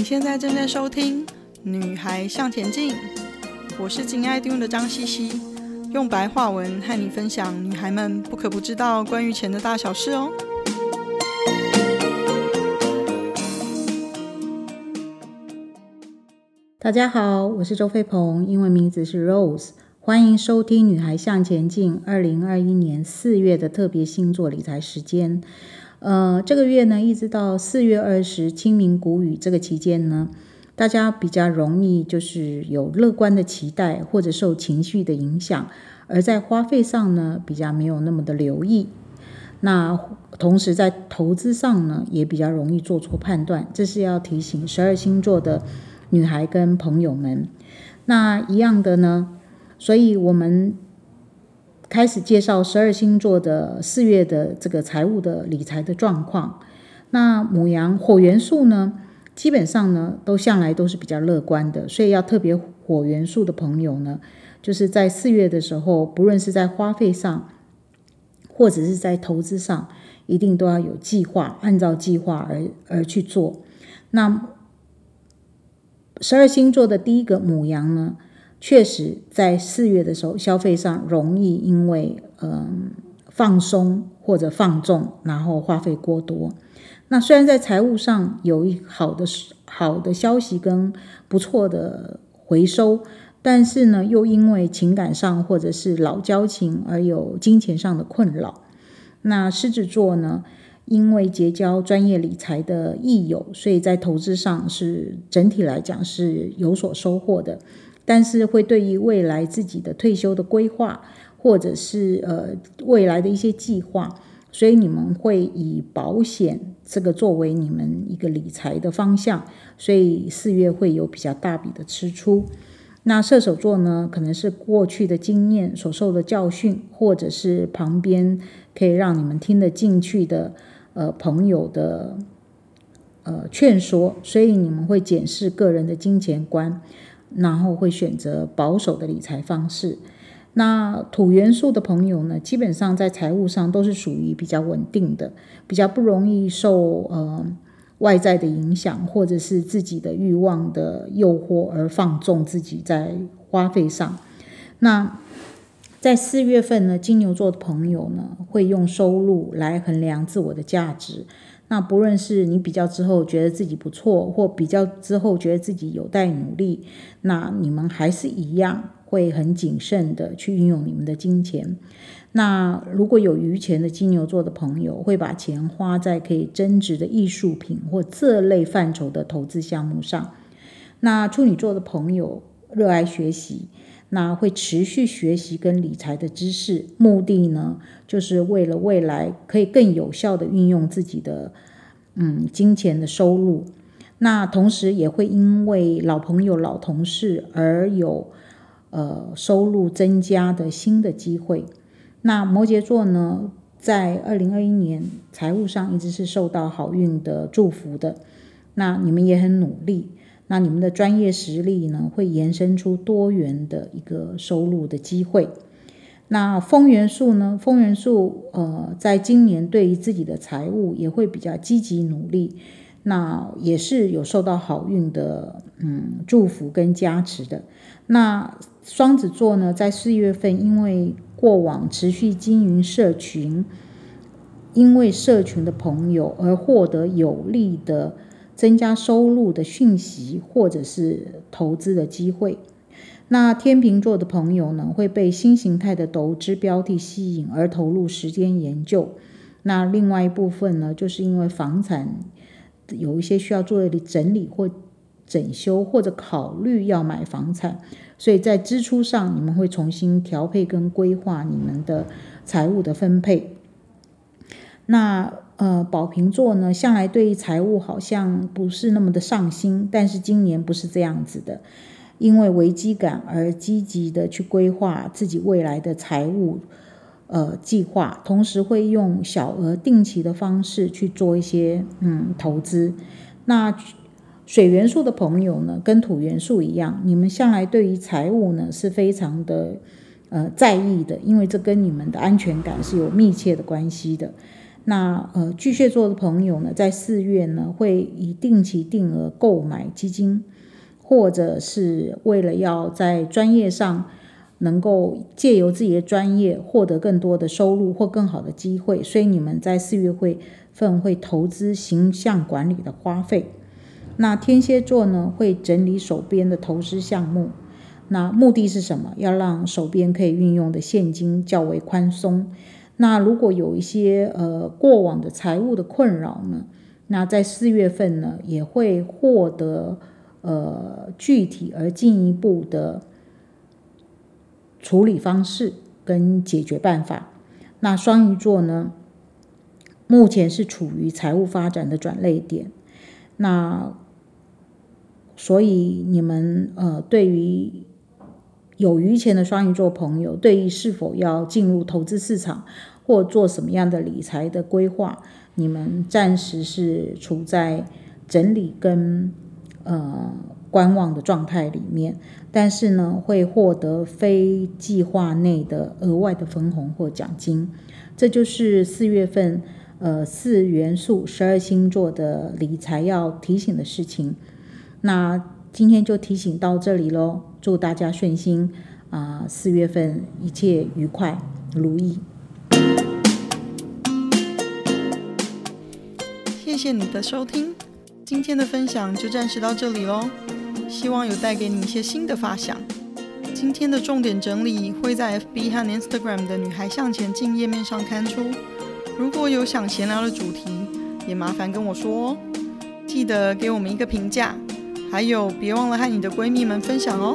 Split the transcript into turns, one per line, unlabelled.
你现在正在收听《女孩向前进》，我是金爱丁的张茜茜，用白话文和你分享女孩们不可不知道关于钱的大小事哦。
大家好，我是周飞鹏，英文名字是 Rose，欢迎收听《女孩向前进》二零二一年四月的特别星座理财时间。呃，这个月呢，一直到四月二十清明谷雨这个期间呢，大家比较容易就是有乐观的期待，或者受情绪的影响，而在花费上呢，比较没有那么的留意。那同时在投资上呢，也比较容易做错判断。这是要提醒十二星座的女孩跟朋友们。那一样的呢，所以我们。开始介绍十二星座的四月的这个财务的理财的状况。那母羊火元素呢，基本上呢都向来都是比较乐观的，所以要特别火元素的朋友呢，就是在四月的时候，不论是在花费上，或者是在投资上，一定都要有计划，按照计划而而去做。那十二星座的第一个母羊呢，确实，在四月的时候，消费上容易因为嗯放松或者放纵，然后花费过多。那虽然在财务上有一好的好的消息跟不错的回收，但是呢，又因为情感上或者是老交情而有金钱上的困扰。那狮子座呢，因为结交专业理财的益友，所以在投资上是整体来讲是有所收获的。但是会对于未来自己的退休的规划，或者是呃未来的一些计划，所以你们会以保险这个作为你们一个理财的方向，所以四月会有比较大笔的支出。那射手座呢，可能是过去的经验所受的教训，或者是旁边可以让你们听得进去的呃朋友的呃劝说，所以你们会检视个人的金钱观。然后会选择保守的理财方式。那土元素的朋友呢，基本上在财务上都是属于比较稳定的，比较不容易受呃外在的影响，或者是自己的欲望的诱惑而放纵自己在花费上。那在四月份呢，金牛座的朋友呢，会用收入来衡量自我的价值。那不论是你比较之后觉得自己不错，或比较之后觉得自己有待努力，那你们还是一样会很谨慎的去运用你们的金钱。那如果有余钱的金牛座的朋友，会把钱花在可以增值的艺术品或这类范畴的投资项目上。那处女座的朋友热爱学习。那会持续学习跟理财的知识，目的呢，就是为了未来可以更有效地运用自己的嗯金钱的收入。那同时也会因为老朋友、老同事而有呃收入增加的新的机会。那摩羯座呢，在二零二一年财务上一直是受到好运的祝福的。那你们也很努力。那你们的专业实力呢，会延伸出多元的一个收入的机会。那风元素呢？风元素呃，在今年对于自己的财务也会比较积极努力。那也是有受到好运的嗯祝福跟加持的。那双子座呢，在四月份因为过往持续经营社群，因为社群的朋友而获得有利的。增加收入的讯息，或者是投资的机会。那天秤座的朋友呢，会被新形态的投资标的吸引而投入时间研究。那另外一部分呢，就是因为房产有一些需要做的整理或整修，或者考虑要买房产，所以在支出上你们会重新调配跟规划你们的财务的分配。那呃，宝瓶座呢，向来对于财务好像不是那么的上心，但是今年不是这样子的，因为危机感而积极的去规划自己未来的财务呃计划，同时会用小额定期的方式去做一些嗯投资。那水元素的朋友呢，跟土元素一样，你们向来对于财务呢是非常的呃在意的，因为这跟你们的安全感是有密切的关系的。那呃，巨蟹座的朋友呢，在四月呢，会以定期定额购买基金，或者是为了要在专业上能够借由自己的专业获得更多的收入或更好的机会，所以你们在四月会份会投资形象管理的花费。那天蝎座呢，会整理手边的投资项目，那目的是什么？要让手边可以运用的现金较为宽松。那如果有一些呃过往的财务的困扰呢，那在四月份呢也会获得呃具体而进一步的处理方式跟解决办法。那双鱼座呢，目前是处于财务发展的转捩点，那所以你们呃对于。有余钱的双鱼座朋友，对于是否要进入投资市场或做什么样的理财的规划，你们暂时是处在整理跟呃观望的状态里面。但是呢，会获得非计划内的额外的分红或奖金。这就是四月份呃四元素十二星座的理财要提醒的事情。那今天就提醒到这里喽。祝大家顺心啊！四月份一切愉快如意。
谢谢你的收听，今天的分享就暂时到这里喽。希望有带给你一些新的发想。今天的重点整理会在 FB 和 Instagram 的“女孩向前进”页面上刊出。如果有想闲聊的主题，也麻烦跟我说哦。记得给我们一个评价。还有，别忘了和你的闺蜜们分享哦。